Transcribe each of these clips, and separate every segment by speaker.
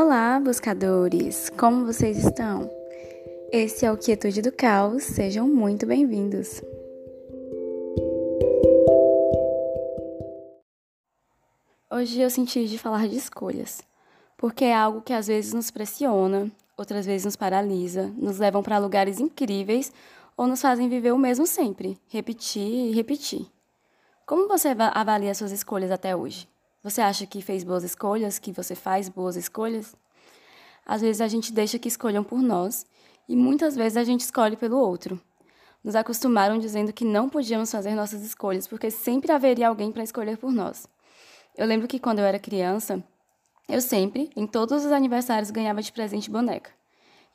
Speaker 1: Olá, buscadores! Como vocês estão? Esse é o Quietude do Caos, sejam muito bem-vindos! Hoje eu senti de falar de escolhas, porque é algo que às vezes nos pressiona, outras vezes nos paralisa, nos levam para lugares incríveis ou nos fazem viver o mesmo sempre, repetir e repetir. Como você avalia suas escolhas até hoje? Você acha que fez boas escolhas, que você faz boas escolhas? Às vezes a gente deixa que escolham por nós e muitas vezes a gente escolhe pelo outro. Nos acostumaram dizendo que não podíamos fazer nossas escolhas porque sempre haveria alguém para escolher por nós. Eu lembro que quando eu era criança, eu sempre, em todos os aniversários, ganhava de presente boneca.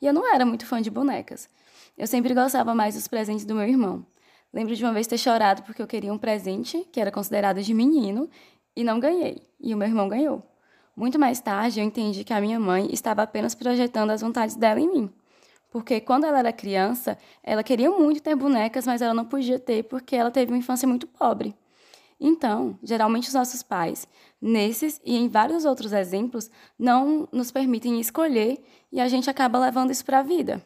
Speaker 1: E eu não era muito fã de bonecas. Eu sempre gostava mais dos presentes do meu irmão. Lembro de uma vez ter chorado porque eu queria um presente que era considerado de menino e não ganhei, e o meu irmão ganhou. Muito mais tarde, eu entendi que a minha mãe estava apenas projetando as vontades dela em mim. Porque quando ela era criança, ela queria muito ter bonecas, mas ela não podia ter porque ela teve uma infância muito pobre. Então, geralmente os nossos pais, nesses e em vários outros exemplos, não nos permitem escolher e a gente acaba levando isso para a vida.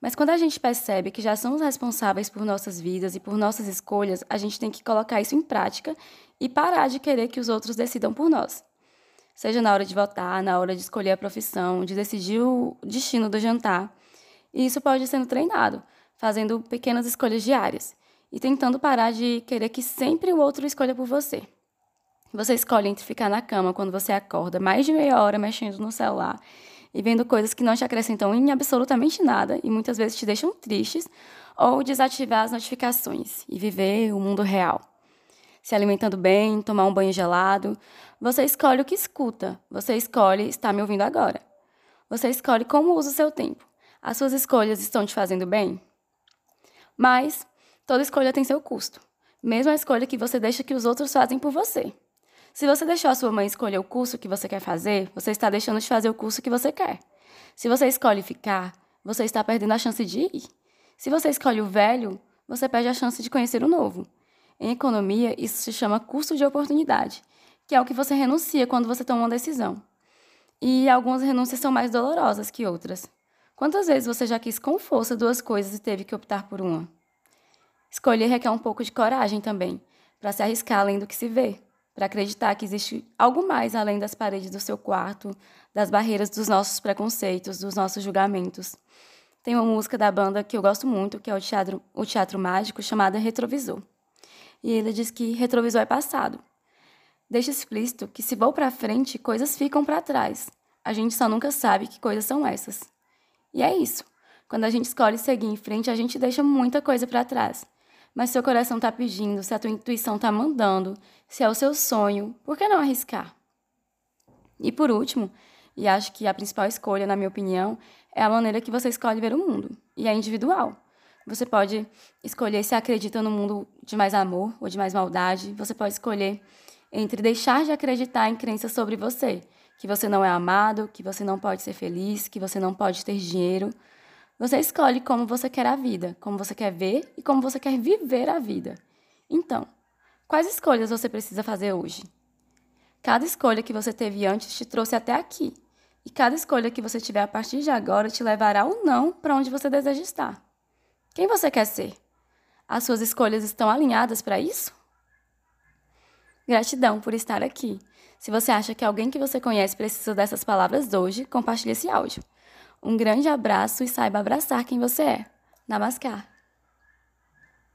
Speaker 1: Mas quando a gente percebe que já somos responsáveis por nossas vidas e por nossas escolhas, a gente tem que colocar isso em prática e parar de querer que os outros decidam por nós. Seja na hora de votar, na hora de escolher a profissão, de decidir o destino do jantar. E isso pode ser treinado, fazendo pequenas escolhas diárias e tentando parar de querer que sempre o outro escolha por você. Você escolhe entre ficar na cama quando você acorda mais de meia hora mexendo no celular e vendo coisas que não te acrescentam em absolutamente nada e muitas vezes te deixam tristes, ou desativar as notificações e viver o mundo real se alimentando bem, tomar um banho gelado. Você escolhe o que escuta, você escolhe estar me ouvindo agora. Você escolhe como usa o seu tempo. As suas escolhas estão te fazendo bem? Mas toda escolha tem seu custo, mesmo a escolha que você deixa que os outros fazem por você. Se você deixou a sua mãe escolher o curso que você quer fazer, você está deixando de fazer o curso que você quer. Se você escolhe ficar, você está perdendo a chance de ir. Se você escolhe o velho, você perde a chance de conhecer o novo. Em economia, isso se chama custo de oportunidade, que é o que você renuncia quando você toma uma decisão. E algumas renúncias são mais dolorosas que outras. Quantas vezes você já quis com força duas coisas e teve que optar por uma? Escolher requer um pouco de coragem também, para se arriscar além do que se vê, para acreditar que existe algo mais além das paredes do seu quarto, das barreiras dos nossos preconceitos, dos nossos julgamentos. Tem uma música da banda que eu gosto muito, que é o Teatro, o teatro Mágico, chamada Retrovisor e ele diz que retrovisor é passado. Deixa explícito que se vou para frente, coisas ficam para trás. A gente só nunca sabe que coisas são essas. E é isso. Quando a gente escolhe seguir em frente, a gente deixa muita coisa para trás. Mas se seu coração está pedindo, se a tua intuição está mandando, se é o seu sonho, por que não arriscar? E por último, e acho que a principal escolha, na minha opinião, é a maneira que você escolhe ver o mundo, e é individual. Você pode escolher se acredita no mundo de mais amor ou de mais maldade. Você pode escolher entre deixar de acreditar em crenças sobre você, que você não é amado, que você não pode ser feliz, que você não pode ter dinheiro. Você escolhe como você quer a vida, como você quer ver e como você quer viver a vida. Então, quais escolhas você precisa fazer hoje? Cada escolha que você teve antes te trouxe até aqui. E cada escolha que você tiver a partir de agora te levará ou não para onde você deseja estar. Quem você quer ser? As suas escolhas estão alinhadas para isso? Gratidão por estar aqui. Se você acha que alguém que você conhece precisa dessas palavras hoje, compartilhe esse áudio. Um grande abraço e saiba abraçar quem você é. Namaskar.